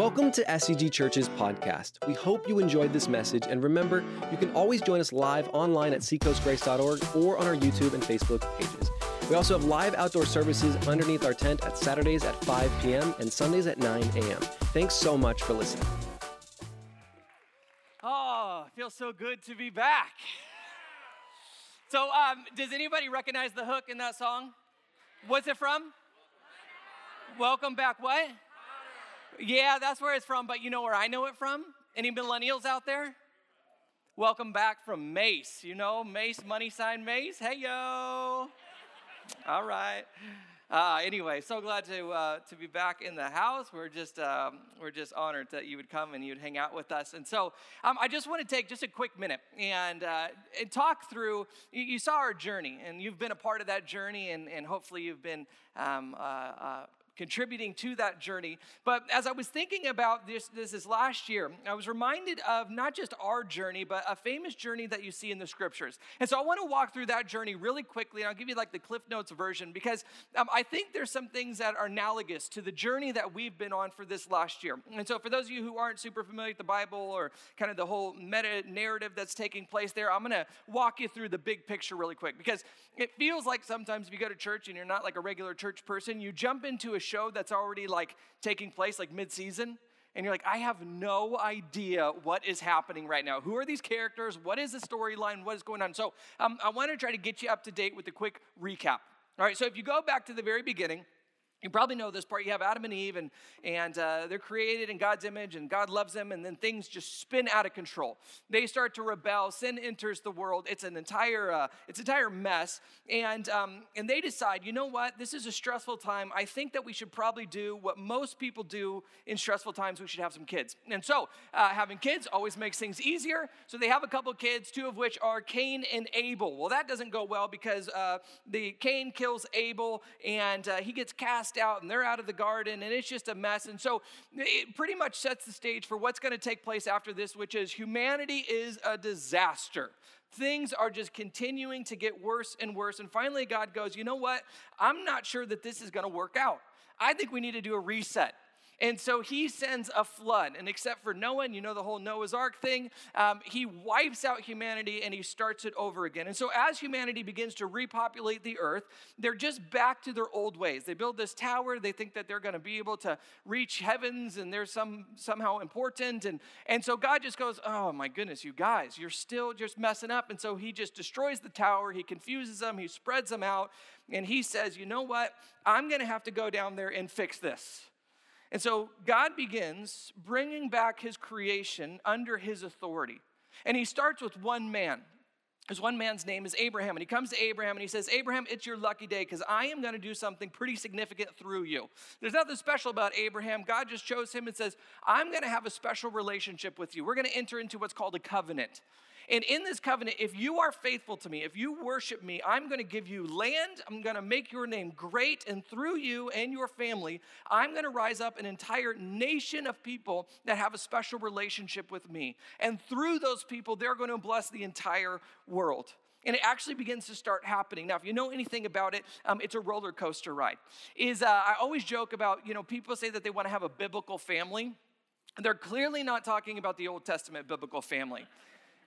Welcome to SCG Church's podcast. We hope you enjoyed this message, and remember, you can always join us live online at seacoastgrace.org or on our YouTube and Facebook pages. We also have live outdoor services underneath our tent at Saturdays at 5 p.m. and Sundays at 9 a.m. Thanks so much for listening. Oh, it feels so good to be back. So, um, does anybody recognize the hook in that song? What's it from? Welcome back, what? Yeah, that's where it's from, but you know where I know it from? Any millennials out there? Welcome back from Mase. You know, Mase, money sign Mase. Hey, yo. All right. Uh, anyway, so glad to uh, to be back in the house. We're just um, we're just honored that you would come and you'd hang out with us. And so um, I just want to take just a quick minute and uh, and talk through. You, saw our journey, and you've been a part of that journey, and and hopefully you've been. Um, uh, uh, contributing to that journey. But as I was thinking about this, this, is last year, I was reminded of not just our journey, but a famous journey that you see in the scriptures. And so I want to walk through that journey really quickly, and I'll give you like the Cliff Notes version because um, I think there's some things that are analogous to the journey that we've been on for this last year. And so for those of you who aren't super familiar with the Bible or kind of the whole meta narrative that's taking place there, I'm going to walk you through the big picture really quick because it feels like sometimes if you go to church and you're not like a regular church person, you jump into a show that's already like taking place like mid-season and you're like i have no idea what is happening right now. Who are these characters? What is the storyline? What is going on? So um, i want to try to get you up to date with a quick recap. All right so if you go back to the very beginning you probably know this part. You have Adam and Eve, and, and uh, they're created in God's image, and God loves them, and then things just spin out of control. They start to rebel. Sin enters the world. It's an entire, uh, it's an entire mess. And, um, and they decide, you know what? This is a stressful time. I think that we should probably do what most people do in stressful times. We should have some kids. And so, uh, having kids always makes things easier. So they have a couple kids, two of which are Cain and Abel. Well, that doesn't go well because uh, the Cain kills Abel, and uh, he gets cast cast out and they're out of the garden and it's just a mess. And so it pretty much sets the stage for what's going to take place after this, which is humanity is a disaster. Things are just continuing to get worse and worse. And finally, God goes, You know what? I'm not sure that this is going to work out. I think we need to do a reset. And so he sends a flood. And except for Noah, and you know the whole Noah's Ark thing, um, he wipes out humanity and he starts it over again. And so as humanity begins to repopulate the earth, they're just back to their old ways. They build this tower, they think that they're going to be able to reach heavens and they're some, somehow important. And, and so God just goes, Oh my goodness, you guys, you're still just messing up. And so he just destroys the tower, he confuses them, he spreads them out, and he says, You know what? I'm going to have to go down there and fix this. And so God begins bringing back his creation under his authority. And he starts with one man. His one man's name is Abraham. And he comes to Abraham and he says, Abraham, it's your lucky day because I am going to do something pretty significant through you. There's nothing special about Abraham. God just chose him and says, I'm going to have a special relationship with you. We're going to enter into what's called a covenant. And in this covenant, if you are faithful to me, if you worship me, I'm going to give you land. I'm going to make your name great. And through you and your family, I'm going to rise up an entire nation of people that have a special relationship with me. And through those people, they're going to bless the entire world. And it actually begins to start happening. Now, if you know anything about it, um, it's a roller coaster ride. Is uh, I always joke about, you know, people say that they want to have a biblical family. They're clearly not talking about the Old Testament biblical family.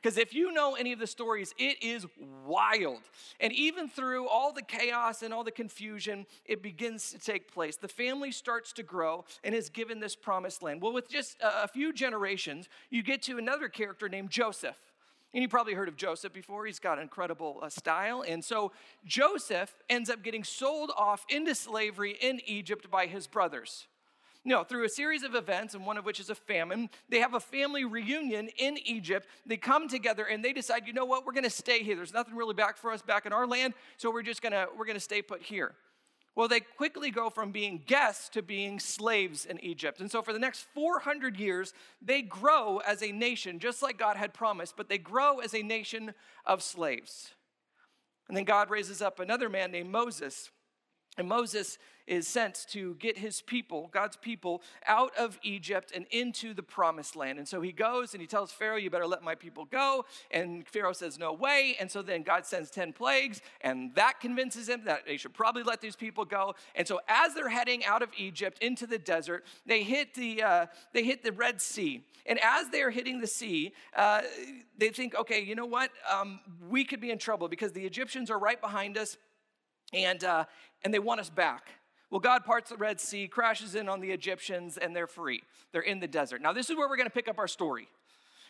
Because if you know any of the stories, it is wild. And even through all the chaos and all the confusion, it begins to take place. The family starts to grow and is given this promised land. Well, with just a few generations, you get to another character named Joseph. And you probably heard of Joseph before. He's got incredible uh, style. And so Joseph ends up getting sold off into slavery in Egypt by his brothers. No, through a series of events, and one of which is a famine, they have a family reunion in Egypt. They come together and they decide, you know what, we're going to stay here. There's nothing really back for us back in our land, so we're just going to we're going to stay put here. Well, they quickly go from being guests to being slaves in Egypt. And so, for the next 400 years, they grow as a nation, just like God had promised, but they grow as a nation of slaves. And then God raises up another man named Moses. And Moses is sent to get his people, God's people, out of Egypt and into the promised land. And so he goes and he tells Pharaoh, You better let my people go. And Pharaoh says, No way. And so then God sends 10 plagues, and that convinces him that they should probably let these people go. And so as they're heading out of Egypt into the desert, they hit the, uh, they hit the Red Sea. And as they're hitting the sea, uh, they think, okay, you know what? Um, we could be in trouble because the Egyptians are right behind us and, uh, and they want us back. Well, God parts the Red Sea, crashes in on the Egyptians, and they're free. They're in the desert. Now, this is where we're going to pick up our story.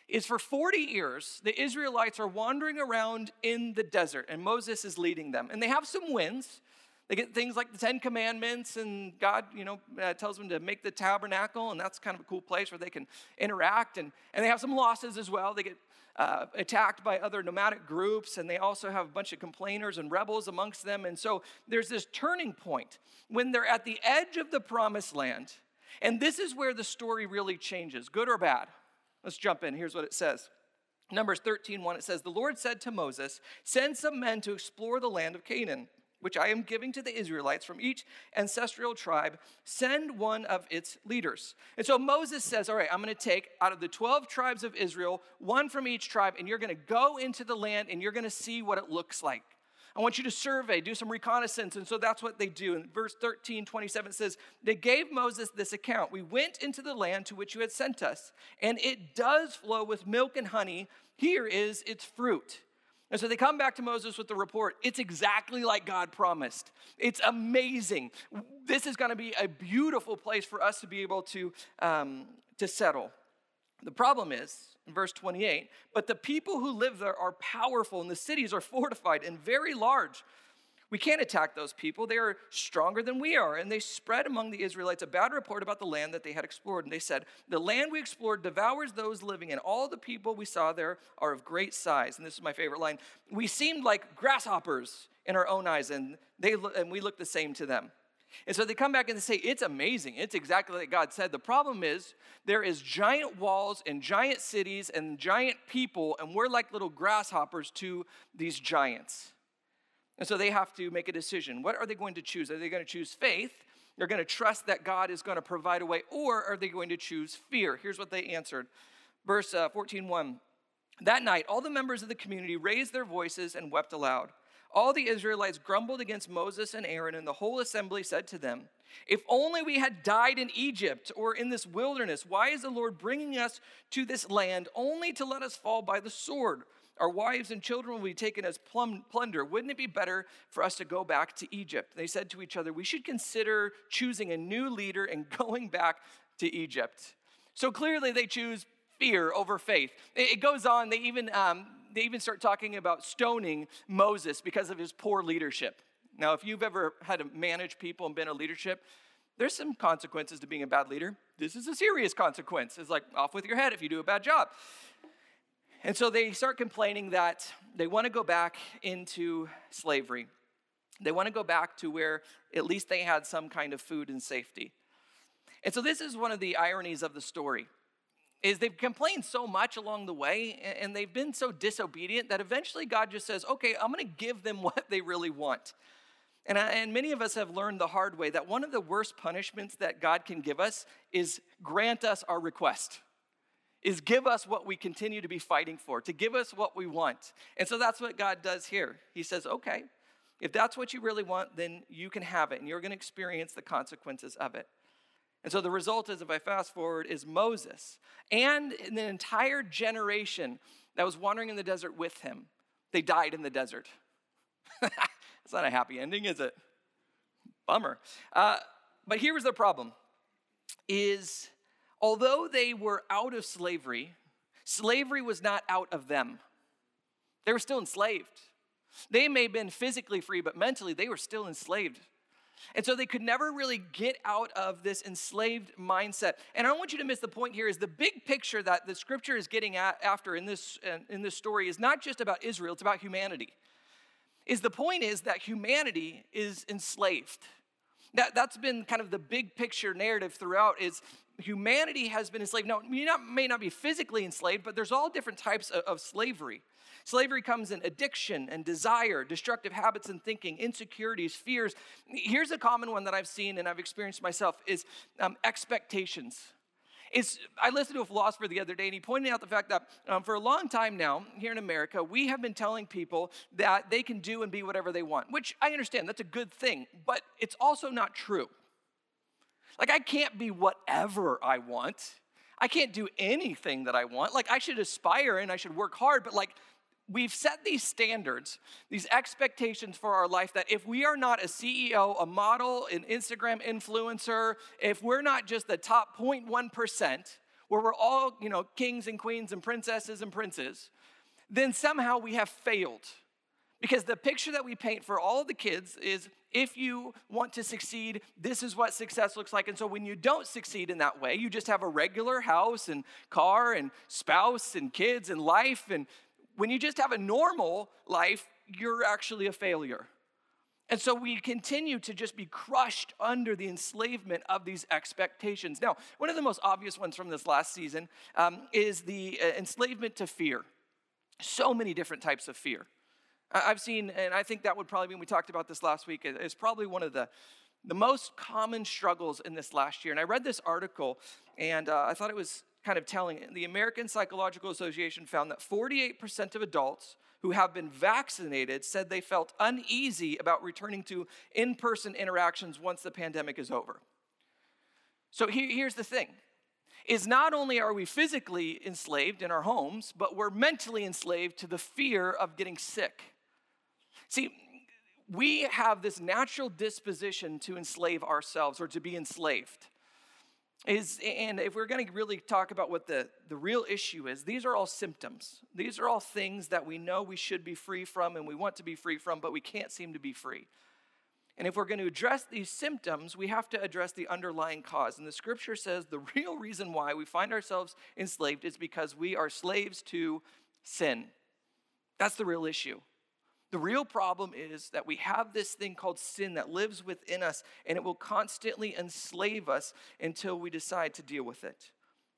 Is for 40 years, the Israelites are wandering around in the desert, and Moses is leading them. And they have some wins. They get things like the Ten Commandments, and God, you know, uh, tells them to make the tabernacle, and that's kind of a cool place where they can interact. And, and they have some losses as well. They get uh, attacked by other nomadic groups, and they also have a bunch of complainers and rebels amongst them. And so there's this turning point when they're at the edge of the promised land. And this is where the story really changes, good or bad. Let's jump in. Here's what it says. Numbers 13, 1, it says, The Lord said to Moses, Send some men to explore the land of Canaan which I am giving to the Israelites from each ancestral tribe, send one of its leaders. And so Moses says, All right, I'm going to take out of the 12 tribes of Israel, one from each tribe, and you're going to go into the land and you're going to see what it looks like. I want you to survey, do some reconnaissance. And so that's what they do. And verse 13, 27 says, They gave Moses this account We went into the land to which you had sent us, and it does flow with milk and honey. Here is its fruit. And so they come back to Moses with the report. It's exactly like God promised. It's amazing. This is going to be a beautiful place for us to be able to, um, to settle. The problem is, in verse 28, but the people who live there are powerful, and the cities are fortified and very large. We can't attack those people. They are stronger than we are. And they spread among the Israelites a bad report about the land that they had explored. And they said, The land we explored devours those living, and all the people we saw there are of great size. And this is my favorite line. We seemed like grasshoppers in our own eyes, and, they, and we looked the same to them. And so they come back and they say, It's amazing. It's exactly like God said. The problem is, there is giant walls and giant cities and giant people, and we're like little grasshoppers to these giants. And so they have to make a decision. What are they going to choose? Are they going to choose faith? They're going to trust that God is going to provide a way, or are they going to choose fear? Here's what they answered. Verse uh, 14 1. That night, all the members of the community raised their voices and wept aloud. All the Israelites grumbled against Moses and Aaron, and the whole assembly said to them, If only we had died in Egypt or in this wilderness, why is the Lord bringing us to this land only to let us fall by the sword? Our wives and children will be taken as plum, plunder. Wouldn't it be better for us to go back to Egypt? They said to each other, We should consider choosing a new leader and going back to Egypt. So clearly, they choose fear over faith. It goes on, they even, um, they even start talking about stoning Moses because of his poor leadership. Now, if you've ever had to manage people and been a leadership, there's some consequences to being a bad leader. This is a serious consequence. It's like off with your head if you do a bad job. And so they start complaining that they want to go back into slavery. They want to go back to where at least they had some kind of food and safety. And so this is one of the ironies of the story is they've complained so much along the way and they've been so disobedient that eventually God just says, "Okay, I'm going to give them what they really want." And, I, and many of us have learned the hard way that one of the worst punishments that God can give us is grant us our request is give us what we continue to be fighting for, to give us what we want. And so that's what God does here. He says, okay, if that's what you really want, then you can have it, and you're going to experience the consequences of it. And so the result is, if I fast forward, is Moses and an entire generation that was wandering in the desert with him. They died in the desert. it's not a happy ending, is it? Bummer. Uh, but here was the problem: is although they were out of slavery, slavery was not out of them. They were still enslaved. They may have been physically free, but mentally they were still enslaved. And so they could never really get out of this enslaved mindset. And I don't want you to miss the point here is the big picture that the scripture is getting at after in this, in this story is not just about Israel, it's about humanity. Is the point is that humanity is enslaved. That, that's been kind of the big picture narrative throughout is humanity has been enslaved. Now, you not, may not be physically enslaved, but there's all different types of, of slavery. Slavery comes in addiction and desire, destructive habits and thinking, insecurities, fears. Here's a common one that I've seen and I've experienced myself is um, expectations. It's, I listened to a philosopher the other day, and he pointed out the fact that um, for a long time now, here in America, we have been telling people that they can do and be whatever they want, which I understand, that's a good thing, but it's also not true. Like, I can't be whatever I want. I can't do anything that I want. Like, I should aspire and I should work hard, but like, we've set these standards, these expectations for our life that if we are not a CEO, a model, an Instagram influencer, if we're not just the top 0.1%, where we're all, you know, kings and queens and princesses and princes, then somehow we have failed. Because the picture that we paint for all the kids is if you want to succeed, this is what success looks like. And so when you don't succeed in that way, you just have a regular house and car and spouse and kids and life and when you just have a normal life, you're actually a failure. And so we continue to just be crushed under the enslavement of these expectations. Now, one of the most obvious ones from this last season um, is the uh, enslavement to fear. So many different types of fear. I've seen, and I think that would probably be, we talked about this last week, is probably one of the, the most common struggles in this last year. And I read this article, and uh, I thought it was kind of telling it. The American Psychological Association found that 48% of adults who have been vaccinated said they felt uneasy about returning to in person interactions once the pandemic is over. So here's the thing is not only are we physically enslaved in our homes, but we're mentally enslaved to the fear of getting sick. See, we have this natural disposition to enslave ourselves or to be enslaved is and if we're going to really talk about what the, the real issue is these are all symptoms. These are all things that we know we should be free from and we want to be free from but we can't seem to be free. And if we're going to address these symptoms we have to address the underlying cause. And the scripture says the real reason why we find ourselves enslaved is because we are slaves to sin. That's the real issue the real problem is that we have this thing called sin that lives within us, and it will constantly enslave us until we decide to deal with it.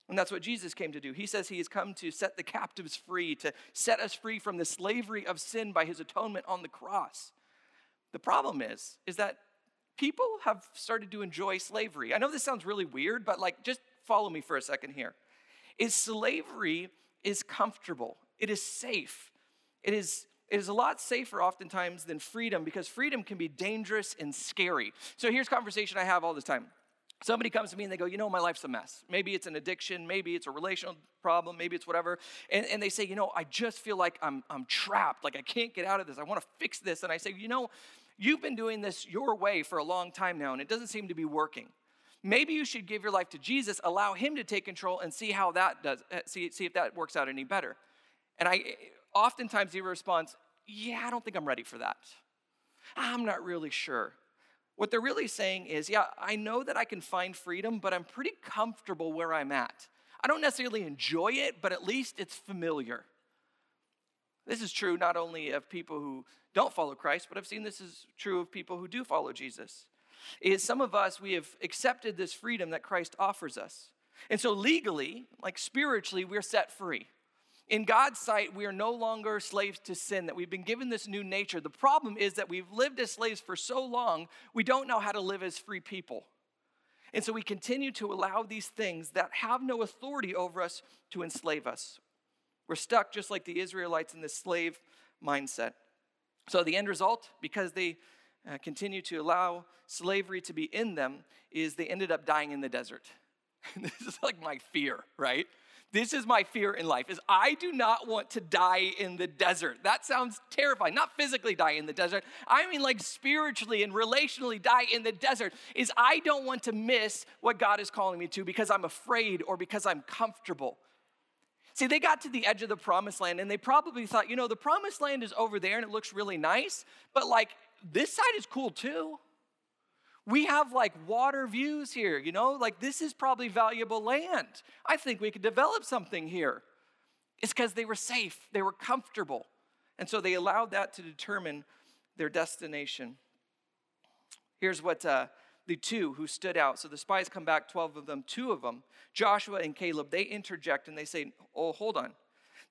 And that's what Jesus came to do. He says he has come to set the captives free, to set us free from the slavery of sin by his atonement on the cross. The problem is, is that people have started to enjoy slavery. I know this sounds really weird, but like just follow me for a second here. Is slavery is comfortable. It is safe. It is it is a lot safer oftentimes than freedom because freedom can be dangerous and scary. So here's conversation I have all the time. Somebody comes to me and they go, You know, my life's a mess. Maybe it's an addiction, maybe it's a relational problem, maybe it's whatever. And, and they say, You know, I just feel like I'm, I'm trapped, like I can't get out of this. I want to fix this. And I say, You know, you've been doing this your way for a long time now, and it doesn't seem to be working. Maybe you should give your life to Jesus, allow Him to take control, and see how that does, eh, see, see if that works out any better. And I oftentimes he responds, Yeah, I don't think I'm ready for that. I'm not really sure. What they're really saying is, Yeah, I know that I can find freedom, but I'm pretty comfortable where I'm at. I don't necessarily enjoy it, but at least it's familiar. This is true not only of people who don't follow Christ, but I've seen this is true of people who do follow Jesus. Is some of us we have accepted this freedom that Christ offers us. And so legally, like spiritually, we're set free. In God's sight, we are no longer slaves to sin, that we've been given this new nature. The problem is that we've lived as slaves for so long, we don't know how to live as free people. And so we continue to allow these things that have no authority over us to enslave us. We're stuck just like the Israelites in this slave mindset. So the end result, because they uh, continue to allow slavery to be in them, is they ended up dying in the desert. this is like my fear, right? This is my fear in life is I do not want to die in the desert. That sounds terrifying. Not physically die in the desert. I mean like spiritually and relationally die in the desert. Is I don't want to miss what God is calling me to because I'm afraid or because I'm comfortable. See, they got to the edge of the promised land and they probably thought, you know, the promised land is over there and it looks really nice, but like this side is cool too. We have like water views here, you know, like this is probably valuable land. I think we could develop something here. It's because they were safe, they were comfortable. And so they allowed that to determine their destination. Here's what uh, the two who stood out. So the spies come back, 12 of them, two of them, Joshua and Caleb, they interject and they say, Oh, hold on.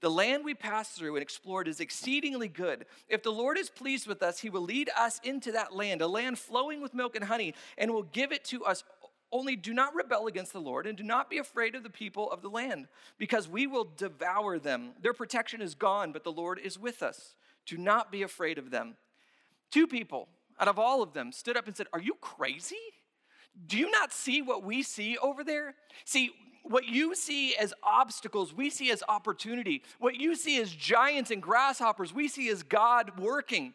The land we passed through and explored is exceedingly good. If the Lord is pleased with us, he will lead us into that land, a land flowing with milk and honey, and will give it to us. Only do not rebel against the Lord and do not be afraid of the people of the land, because we will devour them. Their protection is gone, but the Lord is with us. Do not be afraid of them. Two people out of all of them stood up and said, Are you crazy? Do you not see what we see over there? See, what you see as obstacles, we see as opportunity. What you see as giants and grasshoppers, we see as God working.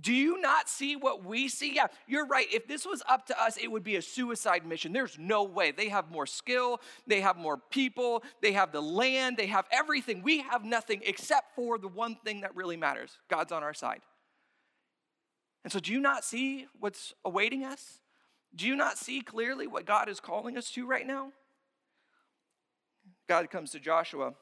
Do you not see what we see? Yeah, you're right. If this was up to us, it would be a suicide mission. There's no way. They have more skill, they have more people, they have the land, they have everything. We have nothing except for the one thing that really matters God's on our side. And so, do you not see what's awaiting us? Do you not see clearly what God is calling us to right now? God comes to Joshua.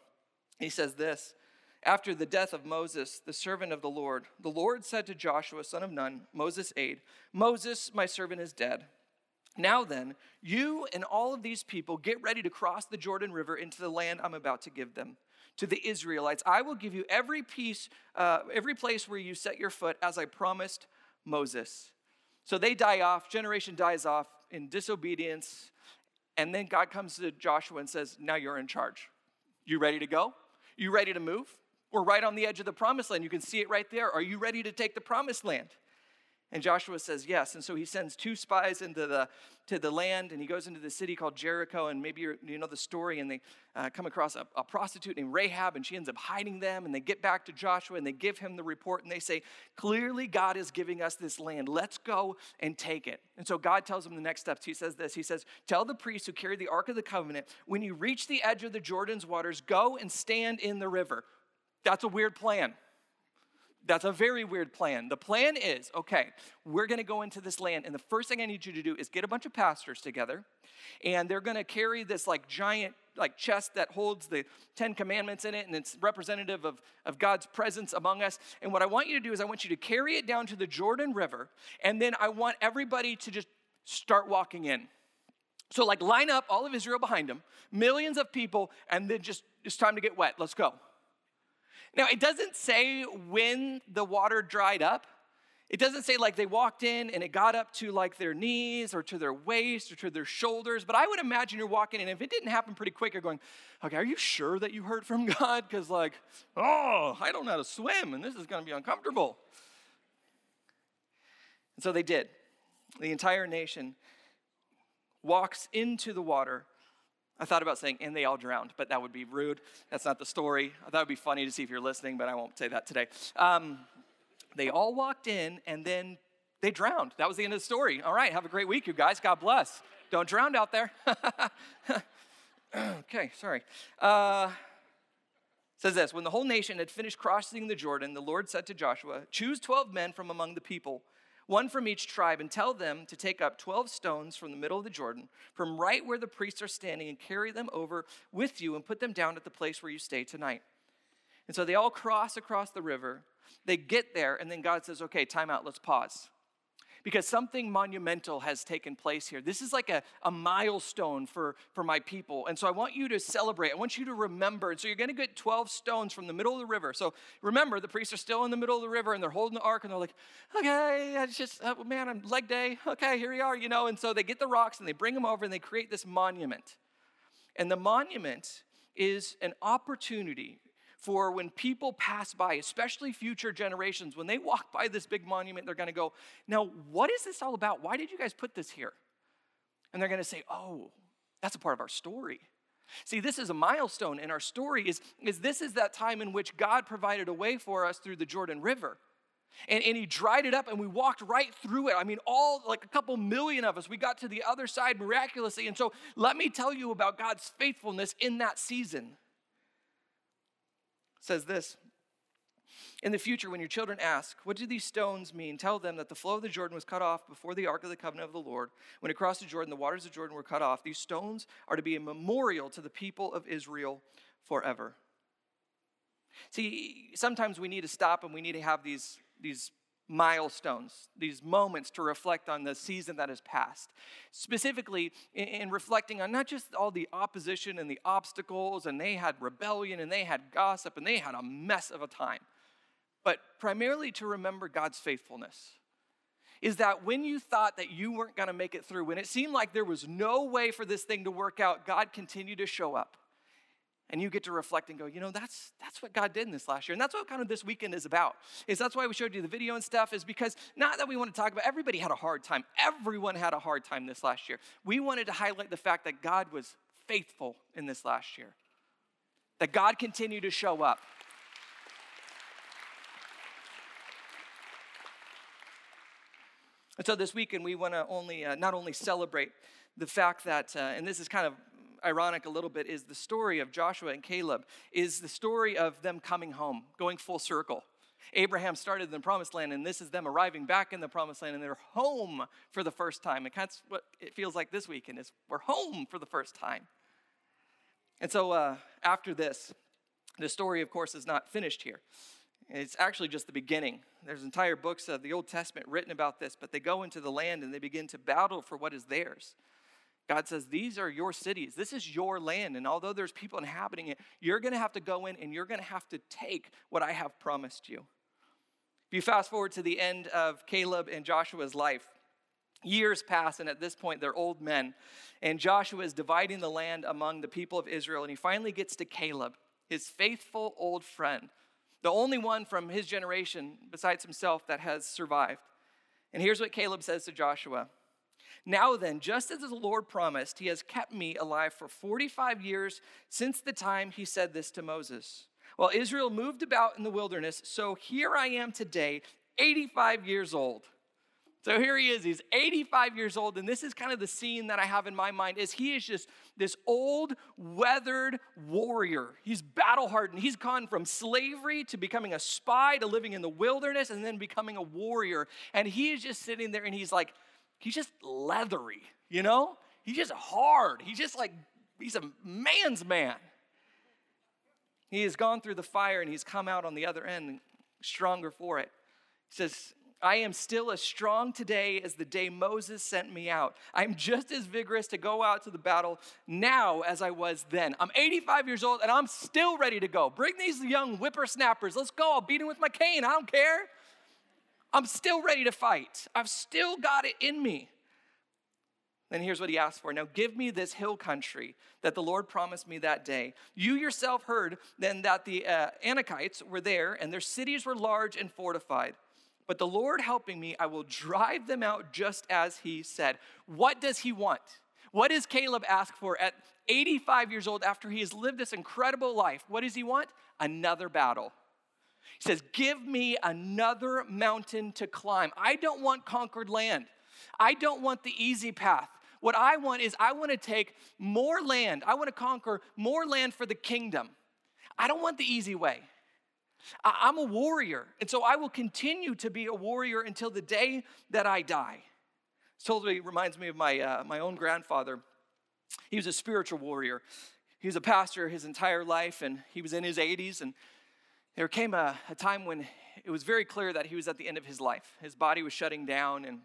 He says this After the death of Moses, the servant of the Lord, the Lord said to Joshua, son of Nun, Moses' aide, Moses, my servant, is dead. Now then, you and all of these people get ready to cross the Jordan River into the land I'm about to give them. To the Israelites, I will give you every piece, uh, every place where you set your foot, as I promised Moses. So they die off, generation dies off in disobedience, and then God comes to Joshua and says, Now you're in charge. You ready to go? You ready to move? We're right on the edge of the promised land. You can see it right there. Are you ready to take the promised land? And Joshua says yes. And so he sends two spies into the, to the land and he goes into the city called Jericho. And maybe you know the story. And they uh, come across a, a prostitute named Rahab and she ends up hiding them. And they get back to Joshua and they give him the report and they say, Clearly, God is giving us this land. Let's go and take it. And so God tells them the next steps. He says this He says, Tell the priests who carry the Ark of the Covenant, when you reach the edge of the Jordan's waters, go and stand in the river. That's a weird plan. That's a very weird plan. The plan is okay, we're going to go into this land, and the first thing I need you to do is get a bunch of pastors together, and they're going to carry this like giant like chest that holds the Ten Commandments in it, and it's representative of, of God's presence among us. And what I want you to do is I want you to carry it down to the Jordan River, and then I want everybody to just start walking in. So, like, line up all of Israel behind them, millions of people, and then just it's time to get wet. Let's go. Now, it doesn't say when the water dried up. It doesn't say like they walked in and it got up to like their knees or to their waist or to their shoulders, but I would imagine you're walking in. And if it didn't happen pretty quick, you're going, okay, are you sure that you heard from God? Because, like, oh, I don't know how to swim and this is going to be uncomfortable. And so they did. The entire nation walks into the water I thought about saying, and they all drowned, but that would be rude. That's not the story. That would be funny to see if you're listening, but I won't say that today. Um, they all walked in and then they drowned. That was the end of the story. All right, have a great week, you guys. God bless. Don't drown out there. okay, sorry. Uh, says this When the whole nation had finished crossing the Jordan, the Lord said to Joshua, Choose 12 men from among the people one from each tribe, and tell them to take up 12 stones from the middle of the Jordan, from right where the priests are standing, and carry them over with you and put them down at the place where you stay tonight. And so they all cross across the river. They get there, and then God says, Okay, time out, let's pause because something monumental has taken place here. This is like a, a milestone for, for my people. And so I want you to celebrate. I want you to remember. And so you're going to get 12 stones from the middle of the river. So remember, the priests are still in the middle of the river and they're holding the ark and they're like, okay, it's just, oh, man, I'm leg day. Okay, here we are, you know. And so they get the rocks and they bring them over and they create this monument. And the monument is an opportunity for when people pass by, especially future generations, when they walk by this big monument, they're going to go, Now, what is this all about? Why did you guys put this here? And they're going to say, Oh, that's a part of our story. See, this is a milestone in our story is, is this is that time in which God provided a way for us through the Jordan River. And, and he dried it up and we walked right through it. I mean, all like a couple million of us, we got to the other side miraculously. And so let me tell you about God's faithfulness in that season says this In the future, when your children ask, What do these stones mean? Tell them that the flow of the Jordan was cut off before the ark of the covenant of the Lord. When it crossed the Jordan, the waters of Jordan were cut off. These stones are to be a memorial to the people of Israel forever. See, sometimes we need to stop and we need to have these, these milestones, these moments to reflect on the season that has passed. Specifically, in, in, reflecting on not just all the opposition and the obstacles, and they had rebellion and they had gossip and they had a mess of a time, but primarily to remember God's faithfulness. Is that when you thought that you weren't going to make it through, when it seemed like there was no way for this thing to work out, God continued to show up and you get to reflect and go you know that's that's what god did in this last year. And that's what kind of this weekend is about is that's why we showed you the video and stuff is because not that we want to talk about everybody had a hard time. Everyone had a hard time this last year. We wanted to highlight the fact that god was faithful in this last year that god continued to show up. And so this weekend we want to only uh, not only celebrate the fact that uh, and this is kind of ironic a little bit is the story of Joshua and Caleb is the story of them coming home, going full circle. Abraham started in the promised land, and this is them arriving back in the promised land, and they're home for the first time. And that's what it feels like this weekend is we're home for the first time. And so uh, after this, the story, of course, is not finished here. It's actually just the beginning. There's entire books of the Old Testament written about this, but they go into the land and they begin to battle for what is theirs. God says, These are your cities. This is your land. And although there's people inhabiting it, you're going to have to go in and you're going to have to take what I have promised you. If you fast forward to the end of Caleb and Joshua's life, years pass, and at this point, they're old men. And Joshua is dividing the land among the people of Israel. And he finally gets to Caleb, his faithful old friend, the only one from his generation besides himself that has survived. And here's what Caleb says to Joshua now then, just as the Lord promised, he has kept me alive for 45 years since the time he said this to Moses. While Israel moved about in the wilderness, so here I am today, 85 years old. So here he is, he's 85 years old, and this is kind of the scene that I have in my mind is he is just this old, weathered warrior. He's battle hardened. He's gone from slavery to becoming a spy to living in the wilderness and then becoming a warrior. And he is just sitting there and he's like, he's just leathery, you know? He's just hard. He's just like, he's a man's man. He has gone through the fire and he's come out on the other end stronger for it. He says, I am still as strong today as the day Moses sent me out. I'm just as vigorous to go out to the battle now as I was then. I'm 85 years old and I'm still ready to go. Bring these young whippersnappers. Let's go. I'll beat them with my cane. I don't care. I'm still ready to fight. I've still got it in me. Then here's what he asked for. Now give me this hill country that the Lord promised me that day. You yourself heard then that the uh, Anakites were there and their cities were large and fortified. But the Lord helping me, I will drive them out just as he said. What does he want? What does Caleb ask for at 85 years old after he has lived this incredible life? What does he want? Another battle. He says, Give me another mountain to climb. I don't want conquered land. I don't want the easy path. What I want is, I want to take more land. I want to conquer more land for the kingdom. I don't want the easy way. I'm a warrior, and so I will continue to be a warrior until the day that I die. This totally reminds me of my, uh, my own grandfather. He was a spiritual warrior. He was a pastor his entire life, and he was in his 80s, and there came a, a time when it was very clear that he was at the end of his life. His body was shutting down, and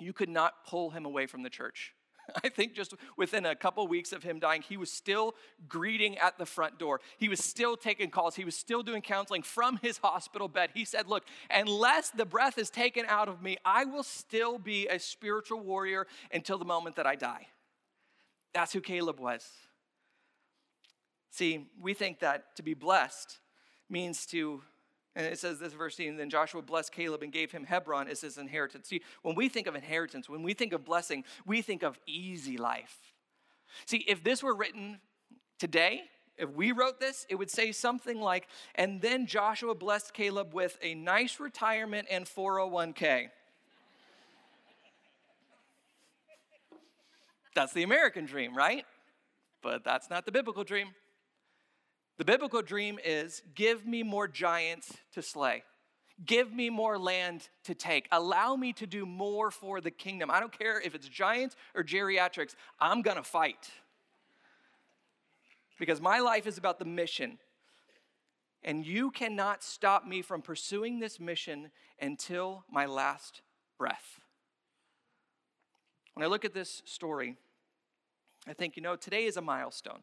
you could not pull him away from the church. I think just within a couple weeks of him dying, he was still greeting at the front door. He was still taking calls. He was still doing counseling from his hospital bed. He said, Look, unless the breath is taken out of me, I will still be a spiritual warrior until the moment that I die. That's who Caleb was. See, we think that to be blessed means to, and it says this verse, and then Joshua blessed Caleb and gave him Hebron as his inheritance. See, when we think of inheritance, when we think of blessing, we think of easy life. See, if this were written today, if we wrote this, it would say something like, and then Joshua blessed Caleb with a nice retirement and 401k. that's the American dream, right? But that's not the biblical dream. The biblical dream is give me more giants to slay. Give me more land to take. Allow me to do more for the kingdom. I don't care if it's giants or geriatrics, I'm gonna fight. Because my life is about the mission. and you cannot stop me from pursuing this mission until my last breath. When I look at this story, I think, you know, today is a milestone.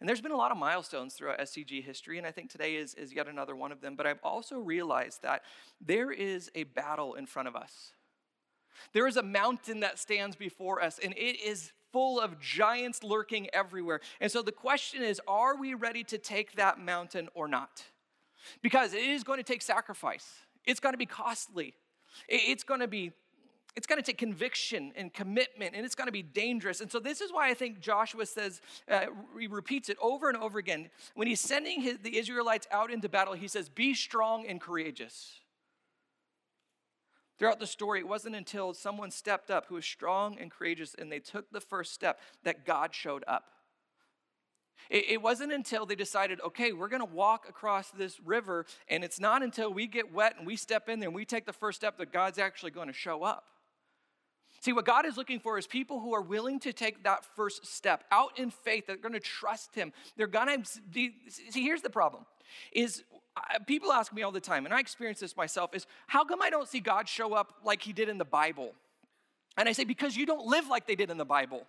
And there's been a lot of milestones throughout SCG history, and I think today is, is yet another one of them. But I've also realized that there is a battle in front of us. There is a mountain that stands before us, and it is full of giants lurking everywhere. And so the question is are we ready to take that mountain or not? Because it is going to take sacrifice, it's going to be costly, it's going to be it's going to take conviction and commitment, and it's going to be dangerous. And so, this is why I think Joshua says, uh, he repeats it over and over again. When he's sending his, the Israelites out into battle, he says, Be strong and courageous. Throughout the story, it wasn't until someone stepped up who was strong and courageous and they took the first step that God showed up. It, it wasn't until they decided, okay, we're going to walk across this river, and it's not until we get wet and we step in there and we take the first step that God's actually going to show up. See, what God is looking for is people who are willing to take that first step out in faith. They're going to trust Him. They're going to see. Here's the problem: is uh, people ask me all the time, and I experience this myself. Is how come I don't see God show up like He did in the Bible? And I say because you don't live like they did in the Bible.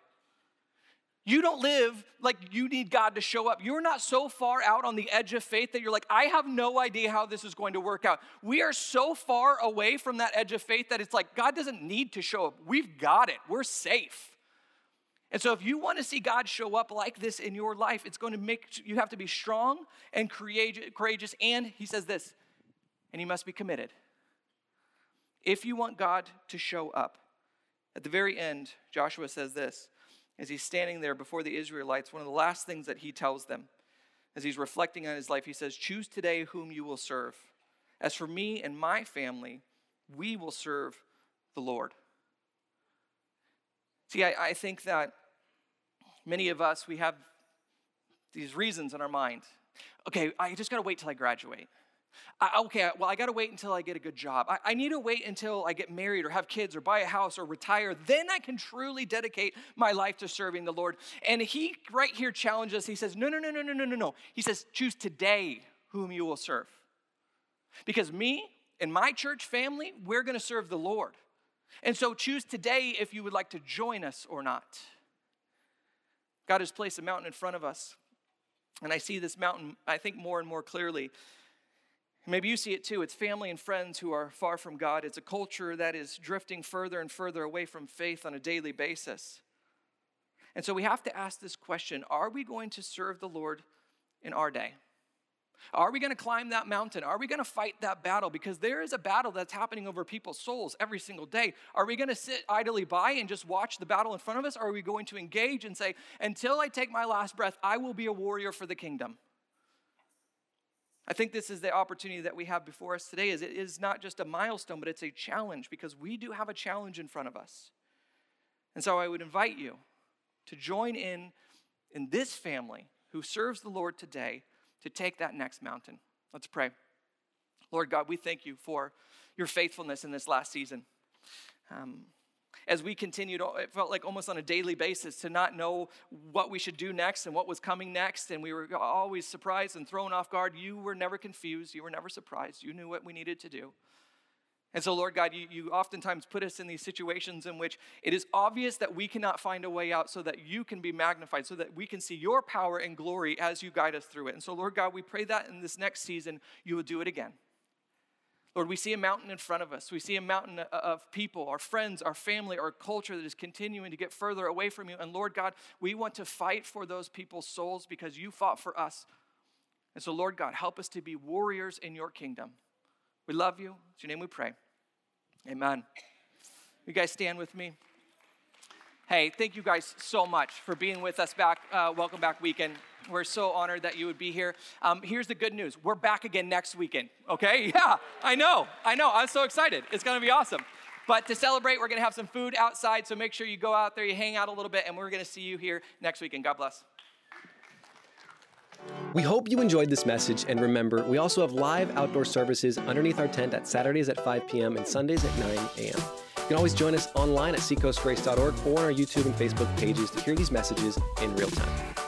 You don't live like you need God to show up. You're not so far out on the edge of faith that you're like, I have no idea how this is going to work out. We are so far away from that edge of faith that it's like God doesn't need to show up. We've got it, we're safe. And so, if you want to see God show up like this in your life, it's going to make you have to be strong and courageous. And he says this, and you must be committed. If you want God to show up, at the very end, Joshua says this as he's standing there before the Israelites, one of the last things that he tells them, as he's reflecting on his life, he says, Choose today whom you will serve. As for me and my family, we will serve the Lord. See, I, I think that many of us, we have these reasons in our mind. Okay, I just got to wait till I graduate. I, okay, well, I got to wait until I get a good job. I, I need to wait until I get married or have kids or buy a house or retire. Then I can truly dedicate my life to serving the Lord. And he right here challenges. He says, No, no, no, no, no, no, no, no. He says, Choose today whom you will serve. Because me and my church family, we're going to serve the Lord. And so choose today if you would like to join us or not. God has placed a mountain in front of us. And I see this mountain, I think, more and more clearly Maybe you see it too. It's family and friends who are far from God. It's a culture that is drifting further and further away from faith on a daily basis. And so we have to ask this question Are we going to serve the Lord in our day? Are we going to climb that mountain? Are we going to fight that battle? Because there is a battle that's happening over people's souls every single day. Are we going to sit idly by and just watch the battle in front of us? Or are we going to engage and say, Until I take my last breath, I will be a warrior for the kingdom? I think this is the opportunity that we have before us today is it is not just a milestone but it's a challenge because we do have a challenge in front of us. And so I would invite you to join in in this family who serves the Lord today to take that next mountain. Let's pray. Lord God, we thank you for your faithfulness in this last season. Um, as we continued, oh, it felt like almost on a daily basis to not know what we should do next and what was coming next. And we were always surprised and thrown off guard. You were never confused. You were never surprised. You knew what we needed to do. And so, Lord God, you, you oftentimes put us in these situations in which it is obvious that we cannot find a way out so that you can be magnified, so that we can see your power and glory as you guide us through it. And so, Lord God, we pray that in this next season, you will do it again. Lord, we see a mountain in front of us. We see a mountain uh, of people, our friends, our family, our culture that is continuing to get further away from you. And Lord God, we want to fight for those people's souls because you fought for us. And so, Lord God, help us to be warriors in your kingdom. We love you. It's your name we pray. Amen. You guys stand with me. Hey, thank you guys so much for being with us back. Uh, welcome back weekend. We're so honored that you would be here. Um, here's the good news we're back again next weekend, okay? Yeah, I know, I know. I'm so excited. It's gonna be awesome. But to celebrate, we're gonna have some food outside, so make sure you go out there, you hang out a little bit, and we're gonna see you here next weekend. God bless. We hope you enjoyed this message, and remember, we also have live outdoor services underneath our tent at Saturdays at 5 p.m. and Sundays at 9 a.m. You can always join us online at seacoastgrace.org or on our YouTube and Facebook pages to hear these messages in real time.